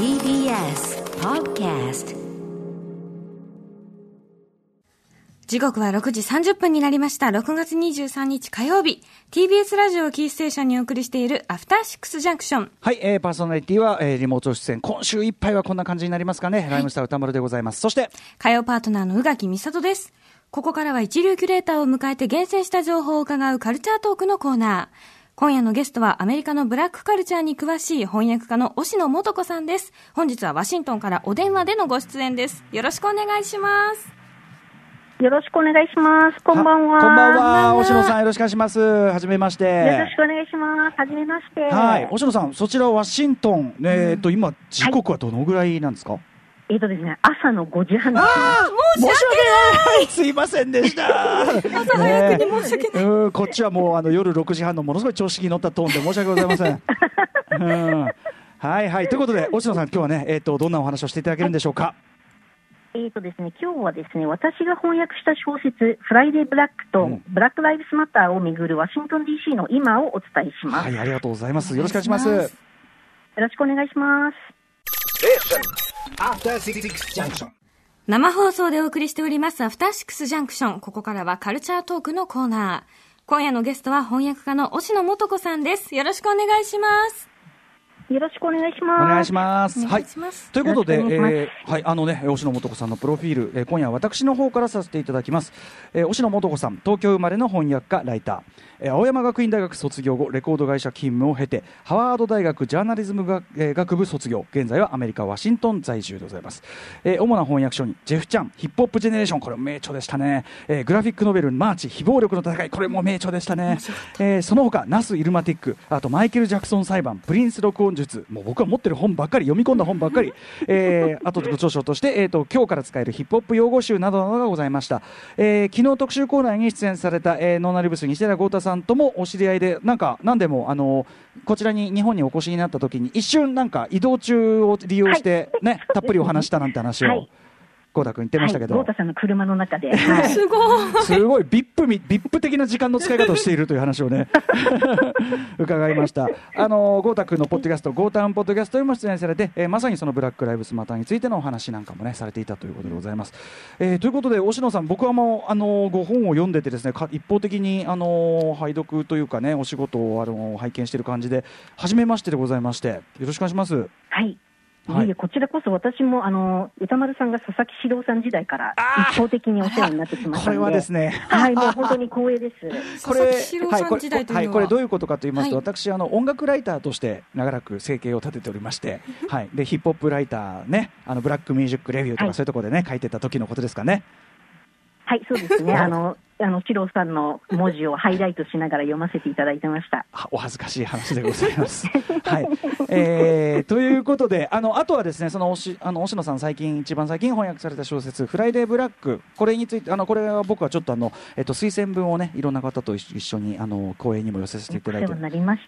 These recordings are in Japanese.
TBS Podcast 時刻は6時30分になりました。6月23日火曜日、TBS ラジオキーステーションにお送りしているアフターシックスジャンクション。はい、えー、パーソナリティは、えー、リモート出演。今週いっぱいはこんな感じになりますかね。はい、ライムスター歌丸でございます。そして、火曜パートナーの宇垣美里です。ここからは一流キュレーターを迎えて厳選した情報を伺うカルチャートークのコーナー。今夜のゲストはアメリカのブラックカルチャーに詳しい翻訳家の押野素子さんです。本日はワシントンからお電話でのご出演です。よろしくお願いします。よろしくお願いします。こんばんは。こんばんは。押野さん、よろしくお願いします。はじめまして。よろしくお願いします。はじめまして。はい。押野さん、そちらワシントン、えっと、今、時刻はどのぐらいなんですか、はいえっ、ー、とですね、朝の5時半です、ね。ああ、申し訳ない。すいませんでした。朝早くに申し訳ない。うん、こっちはもうあの夜6時半のものすごい調子に乗ったトーンで申し訳ございません。うん、はいはい。ということで、星野さん、今日はね、えっ、ー、と、どんなお話をしていただけるんでしょうか？はいえーとですね、今日はですね、私が翻訳した小説、フライデーブラックと、ブラック・ライブスマターをめぐるワシントン DC の今をお伝えします。はい、ありがとうございます。よろしくお願いします。よろしくお願いします。生放送でお送りしておりますアフターシックスジャンクション。ここからはカルチャートークのコーナー。今夜のゲストは翻訳家の押野素子さんです。よろしくお願いします。よろしくお願いします。お願いします。はい。ということで、えー、はい、あのね、押野素子さんのプロフィール、えー、今夜私の方からさせていただきます。えー、押野素子さん、東京生まれの翻訳家、ライター。えー、青山学院大学卒業後、レコード会社勤務を経て、ハワード大学ジャーナリズム学,、えー、学部卒業、現在はアメリカ・ワシントン在住でございます。えー、主な翻訳書に、ジェフ・チャン、ヒップホップ・ジェネレーション、これも名著でしたね。えー、グラフィックノベル、マーチ、非暴力の戦い、これも名著でしたね。えー、その他、ナス・イルマティック、あとマイケル・ジャクソン裁判、プリンス録音術、もう僕は持ってる本ばっかり、読み込んだ本ばっかり、えー、あとご著書として、えーと、今日から使えるヒップホップ用語集などなどがございました。えー、昨日特集コーナーに出演された、えー、ノーナリブス西寺豪太さんともお知り合いで、なんか、なんでも、あの、こちらに日本にお越しになった時に、一瞬なんか移動中を利用してね、はい、たっぷりお話したなんて話を。はい豪太君言ってましたけど、豪、太、さんの車の中で、はい、すごい、すごい、ビップビップ的な時間の使い方をしているという話をね、伺いました。あの豪太君のポッドキャスト、豪太ンポッドキャストにも出演されて、えー、まさにそのブラック・ライブスマターについてのお話なんかもね、されていたということでございます。えー、ということで、押野さん、僕はもう、あのご本を読んでてですね、一方的に、あの拝読というかね、お仕事をあの拝見している感じで、初めましてでございまして、よろしくお願いします。はいはい、こちらこそ私もあの歌丸さんが佐々木史郎さん時代から一方的にお世話になってきましたこれはですね、はい、もう本当に光栄です。これ、は。い、これ、はい、これどういうことかと言いますと、はい、私あの音楽ライターとして長らく生計を立てておりまして、はい、でヒップホップライターね、あのブラックミュージックレビューとかそういうところでね、書いてた時のことですかね。はい、そうですね。あの、あの、四郎さんの文字をハイライトしながら読ませていただいてました。お恥ずかしい話でございます。はい。えー、ということで、あの、あとはですね、その、おし、あの、押野さん最近、一番最近翻訳された小説、フライデーブラック、これについて、あの、これは僕はちょっとあの、えっと、推薦文をね、いろんな方と一緒に、あの、講演にも寄せていただいて。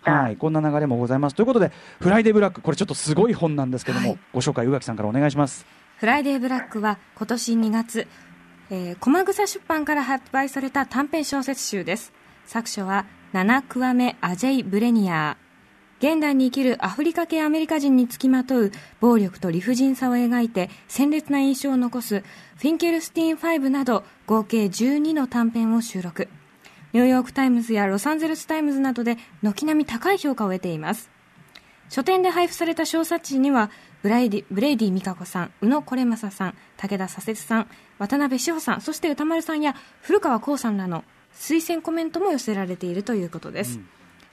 はい、こんな流れもございます。ということで、フライデーブラック、これちょっとすごい本なんですけども、はい、ご紹介、宇垣さんからお願いします。フライデーブラックは今年2月、えー、駒草出版から発売された短編小説集です。作者は、ナナ・クワメ・アジェイ・ブレニヤー。現代に生きるアフリカ系アメリカ人につきまとう暴力と理不尽さを描いて鮮烈な印象を残すフィンケルスティーン5など合計12の短編を収録。ニューヨークタイムズやロサンゼルスタイムズなどで軒並み高い評価を得ています。書店で配布された小冊子にはブライディブレイディみかこさん、宇野これまささん、武田砂鉄さん、渡辺志保さん、そして宇多丸さんや古川耕さんらの推薦コメントも寄せられているということです。うん、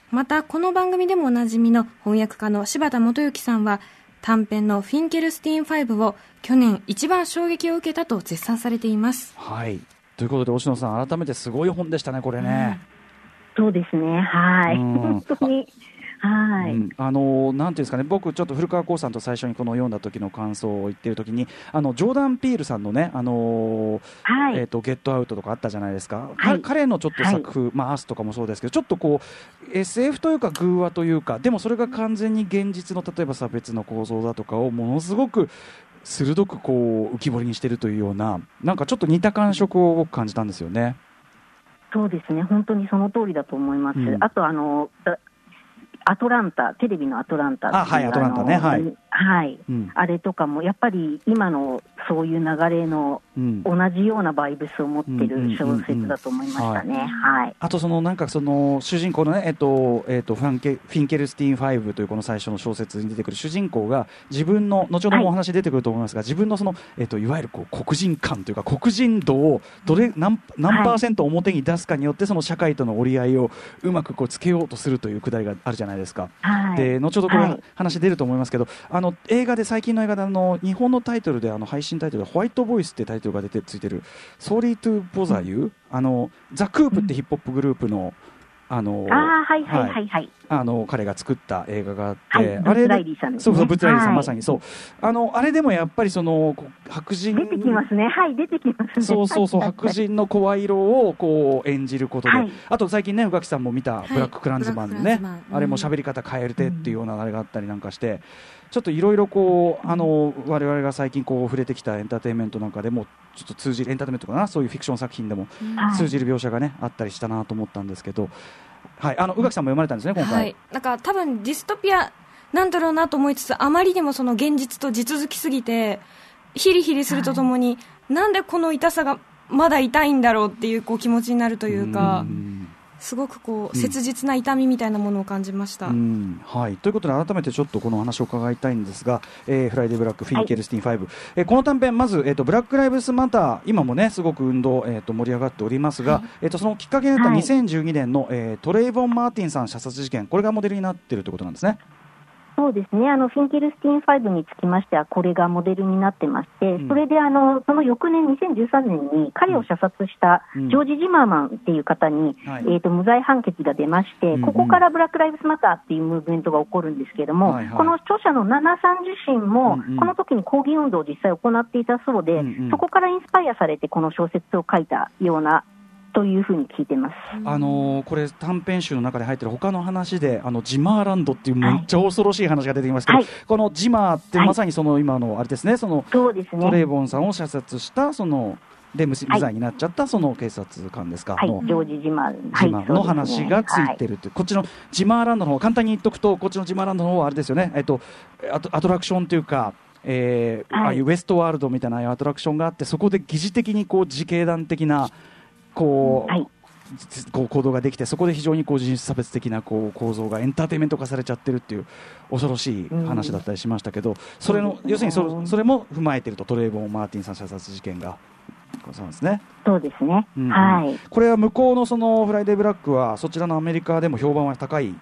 また、この番組でもおなじみの翻訳家の柴田元幸さんは、短編のフィンケルスティーン5を去年一番衝撃を受けたと絶賛されています。はい。ということで、押野さん、改めてすごい本でしたね、これね。うん、そうですね、はい。本当に。はい、うん、あのなんていうんですかね、僕、ちょっと古川光さんと最初にこの読んだ時の感想を言ってる時に、あのジョーダン・ピールさんのね、あのはい、えっ、ー、とゲットアウトとかあったじゃないですか。はい、彼のちょっと作風、はい、まあアースとかもそうですけど、ちょっとこう SF というか偶話というか、でもそれが完全に現実の例えば差別の構造だとかをものすごく鋭くこう浮き彫りにしているというような、なんかちょっと似た感触を感じたんですよね。そうですね、本当にその通りだと思います。うん、あとあのアトランタ、テレビのアトランタあ、はい、アトランタね、はい。はい、うん、あれとかもやっぱり今のそういう流れの同じようなバイブスを持ってる小説だと思いましたね。はい。あとそのなんかその主人公のねえっとえっとファンケフィンケルスティーン5というこの最初の小説に出てくる主人公が自分の後ほどもお話出てくると思いますが、はい、自分のそのえっといわゆるこう黒人感というか黒人度をどれ何何パーセント表に出すかによってその社会との折り合いをうまくこうつけようとするというくだりがあるじゃないですか。はい、で後ほどこれ話出ると思いますけど、あの映画で最近の映画であの日本のタイトルであの配信タイトルでホワイトボイスってタイトルが出てついてる「 Sorry to Bother You」あのザ・クープってヒップホップグループの、あのあはいはいはいはい、あの彼が作った映画があって、はい、あれね、そうそうブッツライリーさん、まさにそう。あのあれでもやっぱりその白人出てきますね。はい出てきます、ね、そうそうそう白人の声色をこう演じることで、はい、あと最近ね宇垣さんも見たブラッククランズマンね、あれも喋り方変えるてっていうようなあれがあったりなんかして。ちょっといろいろこうあの我々が最近こう触れてきたエンターテインメントなんかでもちょっと通じるエンターテインメントかなそういうフィクション作品でも通じる描写がねあったりしたなと思ったんですけど、はい、あの宇垣さんも読まれたんですね今回。はい、なんか多分ディストピアなんだろうなと思いつつあまりにもその現実と地続きすぎてヒリヒリするとともに、はい、なんでこの痛さがまだ痛いんだろうっていうこう気持ちになるというか。うすごくこう切実な痛みみたいなものを感じました、うん、はい、ということで改めてちょっとこの話を伺いたいんですが、えー、フライデーブラックフィンケルスティン5、はい、えー、この短編まず、えーと、ブラック・ライブスマター今もねすごく運動、えーと、盛り上がっておりますが、はい、えーと、そのきっかけになった2012年の、はい、えー、トレイボン・マーティンさん射殺事件これがモデルになっているということなんですね。そうですね、あのフィンケルスティン5につきましては、これがモデルになってまして、うん、それであのその翌年、2013年に彼を射殺したジョージ・ジマーマンっていう方に、うんえーと、無罪判決が出まして、ここからブラック・ライブスマターっていうムーブメントが起こるんですけれども、はいはい、この著者のナナさん自身も、この時に抗議運動を実際行っていたそうで、うんうん、そこからインスパイアされて、この小説を書いたようなというふうに聞いてます。あのー、これ、短編集の中で入ってる他の話で、あのジマーランドっていうめっちゃ恐ろしい話が出てきますけど、はい、このジマーってまさにその今のあれですね、そのそうですね。トレーボンさんを射殺したそので無罪になっちゃったその警察官ですか、はい、ジョージ・ジマージマーの話がついてるって、こっちのジマーランドの方簡単に言っとくと、こっちのジマーランドの方はあれですよね、えっと、アトアトラクションというか、えー、はい、ああいうウエストワールドみたいなアトラクションがあって、そこで疑似的にこう自警団的な、こう、はいこう行動ができてそこで非常にこう人種差別的なこう構造がエンターテインメント化されちゃってるっていう恐ろしい話だったりしましたけど、それの要するにそそれも踏まえているとトレイボン・マーティンさん射殺事件が。そうですね。そうですね。うん、はい。これは向こうのそのフライデーブラックはそちらのアメリカでも評判は高い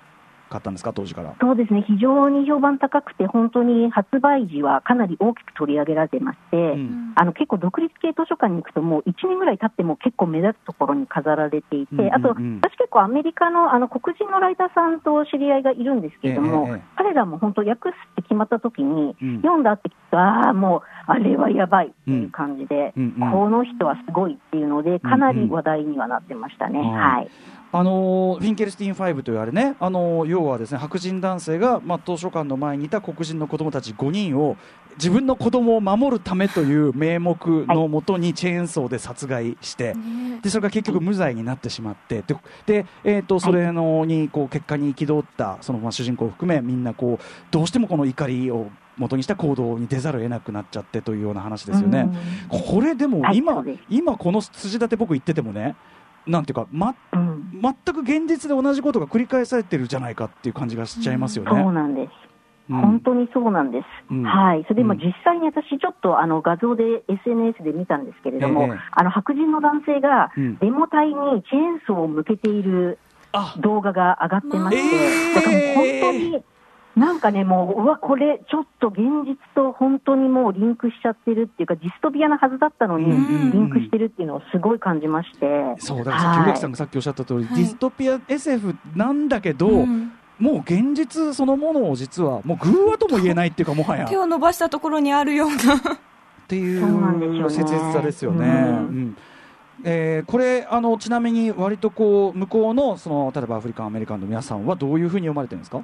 かったんですか、当時から。そうですね、非常に評判高くて、本当に発売時はかなり大きく取り上げられてまして、うん、あの結構、独立系図書館に行くと、もう1年ぐらい経っても結構目立つところに飾られていて、うんうんうん、あと、私、結構アメリカのあの黒人のライターさんと知り合いがいるんですけれども、ええ、彼らも本当、訳すって決まった時に、うん、読んだって聞くと、ああ、もう、あれはやばいっていう感じで、うん。うんうん、この人はすごいっていうので、かなり話題にはなってましたね。はいあのフィンケルスティン5というあれね、あの要はですね白人男性が、まあ、図書館の前にいた黒人の子供たち5人を自分の子供を守るためという名目のもとにチェーンソーで殺害して、はい、でそれが結局無罪になってしまってでで、えーと、それのにこう結果に憤ったその、まあ、主人公を含めみんなこうどうしてもこの怒りを元にした行動に出ざるを得なくなっちゃってというような話ですよね。これでも今、はい、今この筋立て僕言っててもねなんていうか、ま、うん、全く現実で同じことが繰り返されてるじゃないかっていう感じがしちゃいますよね。そうなんです。うん、本当にそうなんです、うん、はい、それでも実際に私、ちょっとあの画像で SNS で見たんですけれども、えー、あの白人の男性がデモ隊にチェーンソーを向けている動画が上がってまして、えー、だから本当になんかね、もう、うわ、これ、ちょっと現実と本当にもうリンクしちゃってるっていうか、ディストピアなはずだったのに、リンクしてるっていうのをすごい感じまして。そう、だからさっき、植木さんがさっきおっしゃった通り、はい、ディストピア SF なんだけど、うんもう現実そのものを実はもう偶話とも言えないっていうかもはや。手を伸ばしたところにあるような。っていう切実さですよね。うん、えー、これあのちなみに割とこう向こうのその例えばアフリカンアメリカンの皆さんはどういうふうに読まれてるんですか？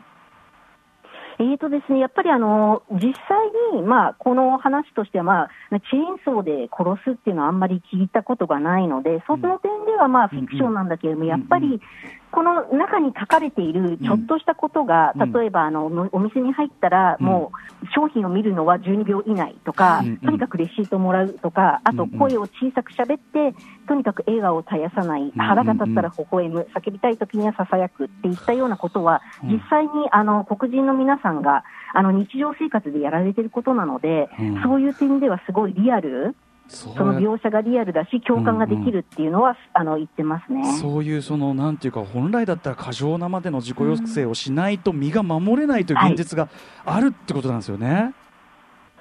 えーとですね、やっぱりあの実際に、まあ、この話としては、まあ、チェーンソーで殺すっていうのはあんまり聞いたことがないので、その点ではまあフィクションなんだけれども、やっぱりこの中に書かれているちょっとしたことが、例えばあのお店に入ったら、もう商品を見るのは12秒以内とか、とにかくレシートもらうとか、あと声を小さく喋って、とにかく笑顔を絶やさない、腹が立ったら微笑む、叫びたい時にはささやくっていったようなことは、実際にあの黒人の皆さんがあの日常生活でやられていることなので、そういう点ではすごいリアル。その描写がリアルだし、共感ができるっていうのは、うん。うん、あの言ってますね。そういうそのなんていうか、本来だったら過剰なまでの自己抑制をしないと身が守れないという現実があるってことなんですよね。はい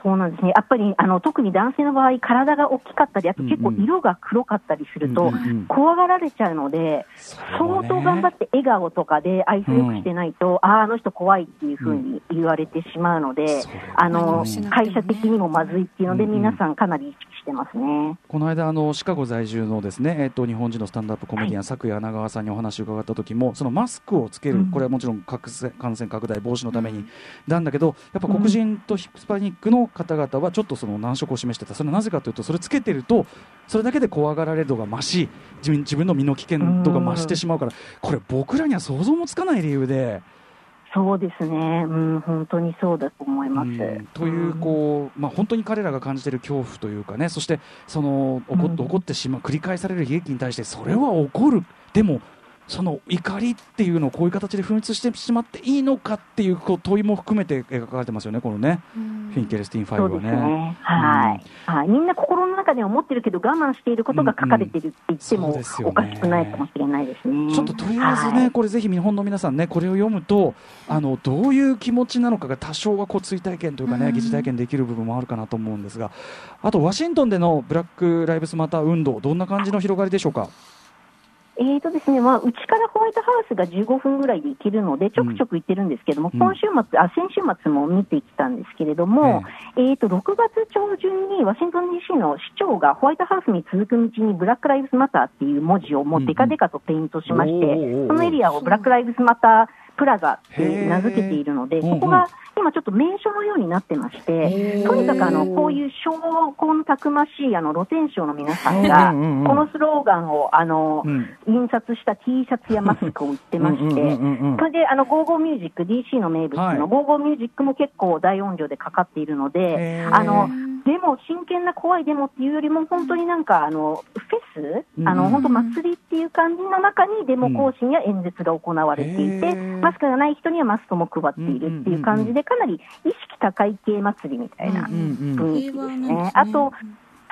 そうなんですね。やっぱり、あの、特に男性の場合、体が大きかったり、あと結構色が黒かったりすると、怖がられちゃうので、相当頑張って笑顔とかで愛想よくしてないと、うん、ああ、あの人怖いっていうふうに言われてしまうので、あの、会社的にもまずいっていうので、皆さんかなり意識してますね。この間、あの、シカゴ在住のですね、えっ、と、日本人のスタンダップコメディアン、はい、作谷柳川さんにお話を伺った時も、そのマスクをつける、これはもちろん感染拡大防止のために、なんだけど、やっぱ黒人とヒスパニックの方々はちょっととその難色を示してた。それはなぜかというとそれつけてるとそれだけで怖がられ度が増し自分自分の身の危険度が増してしまうからこれ僕らには想像もつかない理由で。そうですね、うん、本当にそうだと思います。というこう、まあ、本当に彼らが感じている恐怖というかね、そしてその起こ,、起こってしまう、繰り返される悲劇に対して、それは起こる、でもその怒りっていうのをこういう形で噴出してしまっていいのかっていうこう問いも含めて描かれてますよね、このね、フィンケルスティン5はね。ね。はい、うん、はい、みんな心の中で思ってるけど、我慢していることが書かれてるって言っても、おかしくないかもしれないですね。ちょっととりあえずね、はい、これぜひ日本の皆さんね、これを読むと、あのどういう気持ちなのかが多少はこう追体験というかね、疑似体験できる部分もあるかなと思うんですが、あとワシントンでのブラック・ライブスマター運動、どんな感じの広がりでしょうか？えーとですねまあ、うちからホワイトハウスが15分ぐらいで行けるので、ちょくちょく行ってるんですけども、うん、今週末あ、先週末も見てきたんですけれども、えー、えーと6月上旬にワシントン DC の市長がホワイトハウスに続く道にブラック・ライブズ・マターっていう文字をもうデカデカとペイントしまして、うん、そのエリアをブラック・ライブズ・マタープラザって名付けているので、ここが今ちょっと名所のようになってまして、とにかくあの、こういう証拠たくましいあの露天商の皆さんが、このスローガンをあの、印刷した T シャツやマスクを売ってまして、それであの、ゴーゴーミュージック、DC の名物のゴーゴーミュージックも結構大音量でかかっているので、あの、でも真剣な怖いデモっていうよりも、本当になんかあの、フェス、あの、本当祭りっていう感じの中にデモ行進や演説が行われていて、マスクがない人にはマスクも配っているっていう感じで、かなり意識高い系祭りみたいな雰囲気ですね。あと、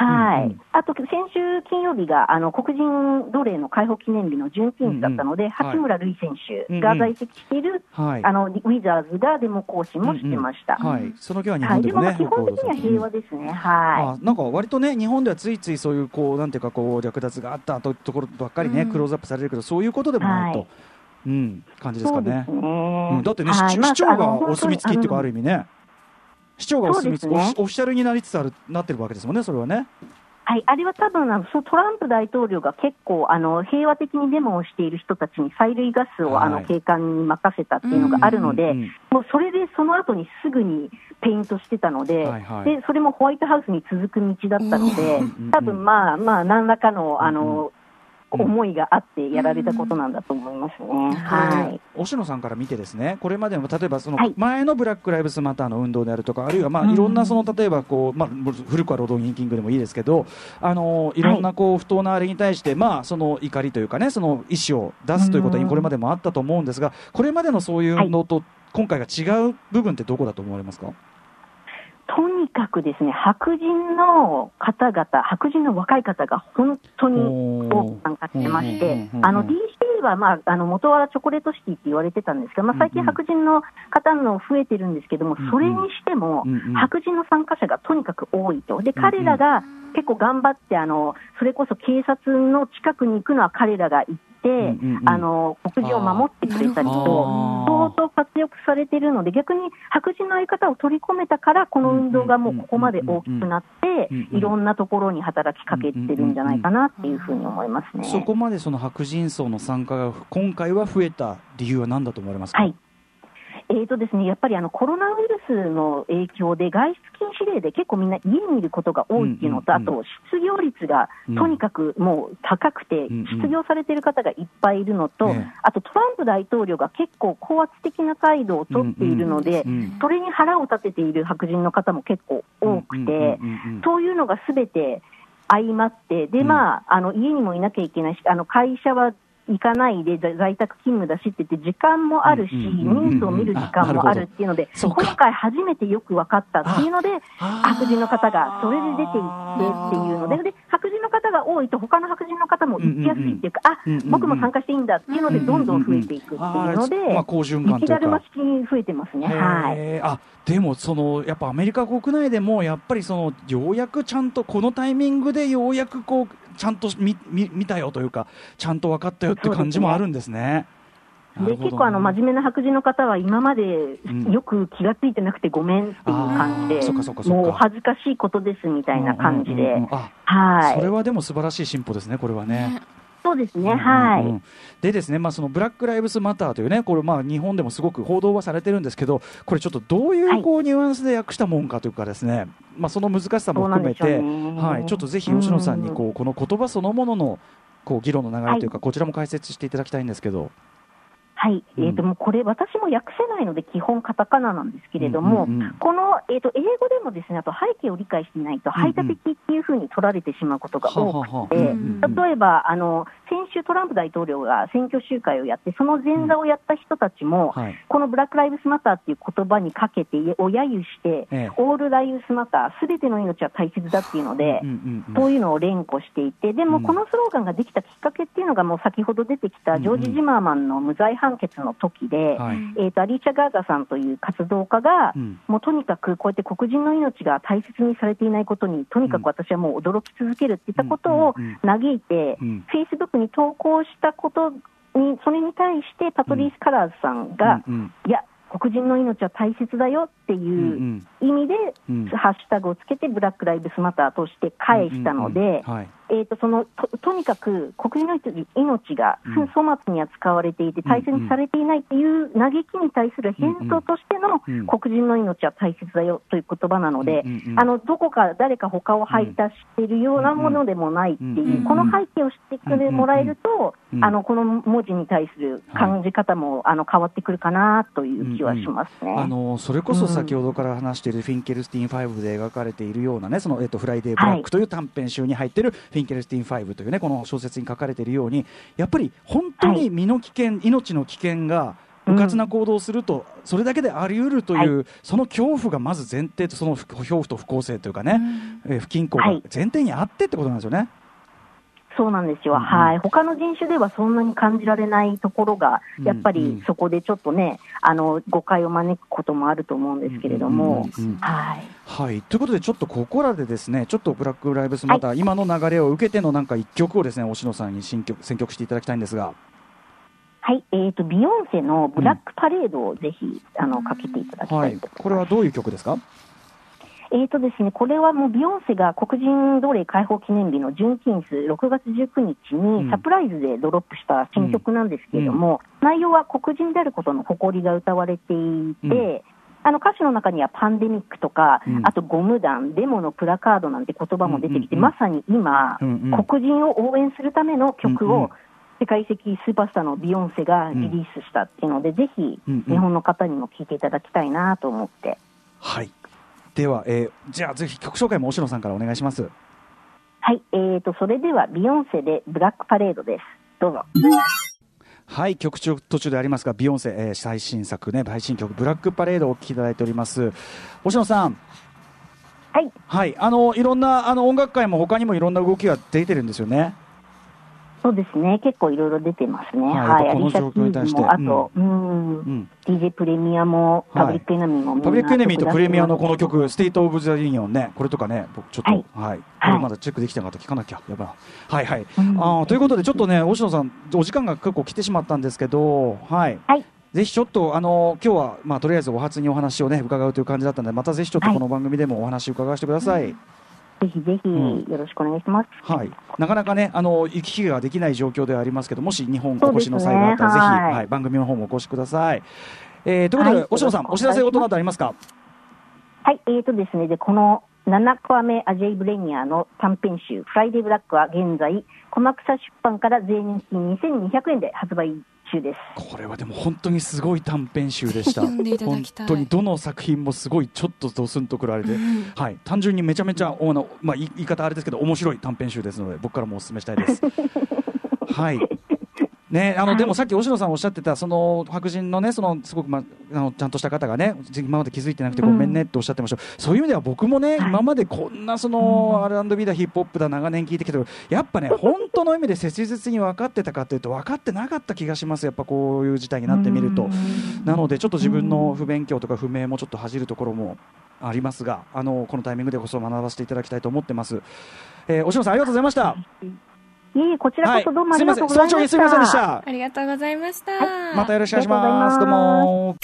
はい、うんうん、あと先週金曜日があの黒人奴隷の解放記念日の準金日だったので、うんうん、八村塁選手が在籍している、うんうん、あのウィザーズがデモ行進もしてました。うんうん、はい、その日は日本でもね、はい、基本的には平和ですね。うん、はい。なんか割とね日本ではついついそういうこうなんていうかこう略奪があったとところばっかりね、クローズアップされるけどそういうことでもないと。はいうん、感じですかね。ね。うん、だってね、はい、市長がお墨付きっていうか、ある意味ね、市長がお墨付き、ね、オフィシャルになりつつあるなってるわけですもんね、それはね。はい、あれは多分あのトランプ大統領が結構あの平和的にデモをしている人たちに催涙ガスを、はい、あの警官に任せたっていうのがあるので、もうそれでその後にすぐにペイントしてたのではいはい、でそれもホワイトハウスに続く道だったので、多分まあまあ何らかのあの、思いがあってやられたことなんだと思いますね。はい。押野さんから見てですね、これまでも例えばその前のブラックライブスマターの運動であるとか、あるいはまあいろんなその例えばこうまあ古くは労働人キングでもいいですけど、あのいろんなこう不当なあれに対してまあその怒りというかね、その意思を出すということはこれまでもあったと思うんですが、これまでのそういう運動と今回が違う部分ってどこだと思われますか？とにかくですね、白人の方々、白人の若い方が本当に多く参加してまして、あの DC は、まあ、あの元はチョコレートシティって言われてたんですが、まあ、最近、白人の方の増えてるんですけども、それにしても、白人の参加者がとにかく多いと。で彼らが結構頑張ってあの、それこそ警察の近くに行くのは彼らが行って、うんうん、あの黒人を守ってくれたりと、相当活躍されているので、逆に白人の相方を取り込めたから、この運動がもうここまで大きくなって、いろんなところに働きかけてるんじゃないかなっていうふうに思いますね。そこまでその白人層の参加が今回は増えた理由は何だと思われますか？はいえーとですね、やっぱりあのコロナウイルスの影響で、外出禁止令で結構みんな家にいることが多いっていうのと、あと失業率がとにかくもう高くて、失業されている方がいっぱいいるのと、あとトランプ大統領が結構高圧的な態度を取っているので、それに腹を立てている白人の方も結構多くて、そういうのがすべて相まって、で、まあ、あの家にもいなきゃいけないし、あの会社は行かないで在宅勤務だしって言って、時間もあるし、ニュースを見る時間もあるっていうので、今回初めてよく分かったっていうので、白人の方がそれで出ていってっていうので、で白人の方が多いと、他の白人の方も行きやすいっていうか、あ僕も参加していいんだっていうので、どんどん増えていくっていうので、雪だるま式に増えてますね。はい、あでもそのやっぱアメリカ国内でもやっぱりそのようやくちゃんとこのタイミングでようやくこうちゃんと見見見たよというかちゃんと分かったよって感じもあるんですね。で、結構あの真面目な白人の方は今までよく気が付いてなくてごめんっていう感じで、うん、もう恥ずかしいことですみたいな感じで、はい。それはでも素晴らしい進歩ですね、これはね。そうですね、はい。でですね、まあ、そのブラック・ライブズ・マターというね、これ、まあ、日本でもすごく報道はされてるんですけど、これちょっとどういうこうニュアンスで訳したもんかというかですね、まあ、その難しさも含めて、はい、ちょっとぜひ吉野さんにこう、この言葉そのもののこう議論の流れというか、こちらも解説していただきたいんですけど。はい、えーと、もうこれ、私も訳せないので、基本カタカナなんですけれども、うんうんうん、この、えーと、英語でもですねあと背景を理解していないと、排他的っていうふうに取られてしまうことが多くて、例えばあの、先週、トランプ大統領が選挙集会をやって、その前座をやった人たちも、うん。はい、このブラック・ライブスマターっていう言葉にかけて、を揶揄して、ええ、オール・ライブスマター、すべての命は大切だっていうので、うんうんうん、そういうのを連呼していて、でもこのスローガンができたきっかけっていうのが、もう先ほど出てきたジョージ・ジマーマンの無罪判決の時で、はい、えーと、アリーチャ・ガーザさんという活動家が、うん、もうとにかくこうやって黒人の命が大切にされていないことに、とにかく私はもう驚き続けるっていったことを嘆いて、フェイスブックに投稿したことに、それに対してパトリース・カラーズさんが、いや、黒人の命は大切だよっていう意味で、ハッシュタグをつけて、ブラック・ライブスマターとして返したので、えーと、そのととにかく国民の命が粗末に扱われていて、大切にされていないという嘆きに対する返答としての、黒人の命は大切だよという言葉なので、あのどこか誰か他を配達しているようなものでもないっていう、この背景を知ってもらえると、あのこの文字に対する感じ方も、あの変わってくるかなという気はしますね、あのそれこそ先ほどから話しているフィンケルスティン5で描かれているようなね、そのえっとフライデーブラックという短編集に入っているフィンケルスティン5というねこの小説に書かれているようにやっぱり本当に身の危険、はい、命の危険がうかつな行動をすると、それだけであり得るという、はい、その恐怖がまず前提とその恐怖と不公正というかね、うん、えー、不均衡が前提にあってってことなんですよね。そうなんですよ、うん、はい、他の人種ではそんなに感じられないところが、やっぱりそこでちょっとね、あの誤解を招くこともあると思うんですけれども。はい、はい、ということで、ちょっとここらでですね、ちょっとブラック・ライブスマター、はい、今の流れを受けてのなんか一曲をですね、押野さんに新曲選曲していただきたいんですが。はい、えーと、ビヨンセのブラックパレードをぜひ、うん、あのかけていただきたいと、はい、これはどういう曲ですか？えーとですね、これはもうビヨンセが黒人奴隷解放記念日の純金数6月19日にサプライズでドロップした新曲なんですけれども、うん。うん、内容は黒人であることの誇りが歌われていて、あの歌詞の中にはパンデミックとか、うん、あとゴム弾、デモのプラカードなんて言葉も出てきて、うんうんうん、まさに今、うんうん、黒人を応援するための曲を、世界的スーパースターのビヨンセがリリースしたっていうので、うん、ぜひ日本の方にも聴いていただきたいなと思って。はいでは、えー、じゃあぜひ曲紹介も押野さんからお願いします。はい、えーと、それではビヨンセでブラックパレードです。どうぞ。はい曲中途中でありますがビヨンセ、えー、最新作ね最新曲ブラックパレードをお聴きいただいております。星野さん。はい、はい、あのいろんなあの音楽界も他にもいろんな動きが出てるんですよね。そうですね、結構いろいろ出てますね。はい、はい、この状況に対して。あと、うん、うん、DJ プレミアも、パブリックエネミーも、パブリックエネミーとプレミアのこの曲、 State of the Union ね、これとかね、僕ちょっと、はい、はい、これまだチェックできてなかった。聞かなきゃ、やばい。はいはい。あということで、ちょっとね、星野さん、お時間が結構来てしまったんですけど、はい。はい。ぜひちょっと、あの今日は、まあ、とりあえずお初にお話をね、伺うという感じだったので、またぜひちょっとこの番組でもお話を伺わせてください。はいぜひぜひよろしくお願いします、うん、はい、なかなかねあの行き来ができない状況ではありますけどもし日本お越しの際があったら、ね、ぜひ、はい、はい、番組の方もお越しください。えー、ということで、おしろさん、お知らせ事などあります。かはい、えーとですね、で、この7個目アジェイ・ブレニアの短編集、フライデーブラックは現在、駒草出版から税金2200円で発売中です。これはでも本当にすごい短編集でした。本当にどの作品もすごいちょっとドスンとくられて、うん、はい、単純にめちゃめちゃ、おのまあ、言い方あれですけど、面白い短編集ですので、僕からもお勧めしたいです。はい。ね、あの、はい、でもさっき押野さんおっしゃってたその白人のねそのすごく、まあのちゃんとした方がね今まで気づいてなくてごめんねっておっしゃってました、うん、そういう意味では僕もね、はい、今までこんなその R&B だヒップホップだ長年聞いてきたけどやっぱね本当の意味で切実に分かってたかというと分かってなかった気がします。やっぱこういう事態になってみると、なのでちょっと自分の不勉強とか不明もちょっと恥じるところもありますがあのこのタイミングでこそ学ばせていただきたいと思ってます。えー、おしのさんありがとうございました。いえ、こちらこそどうもありがとうございました。はい、すみませんでした。ありがとうございました。はい、またよろしくお願いします。どうも。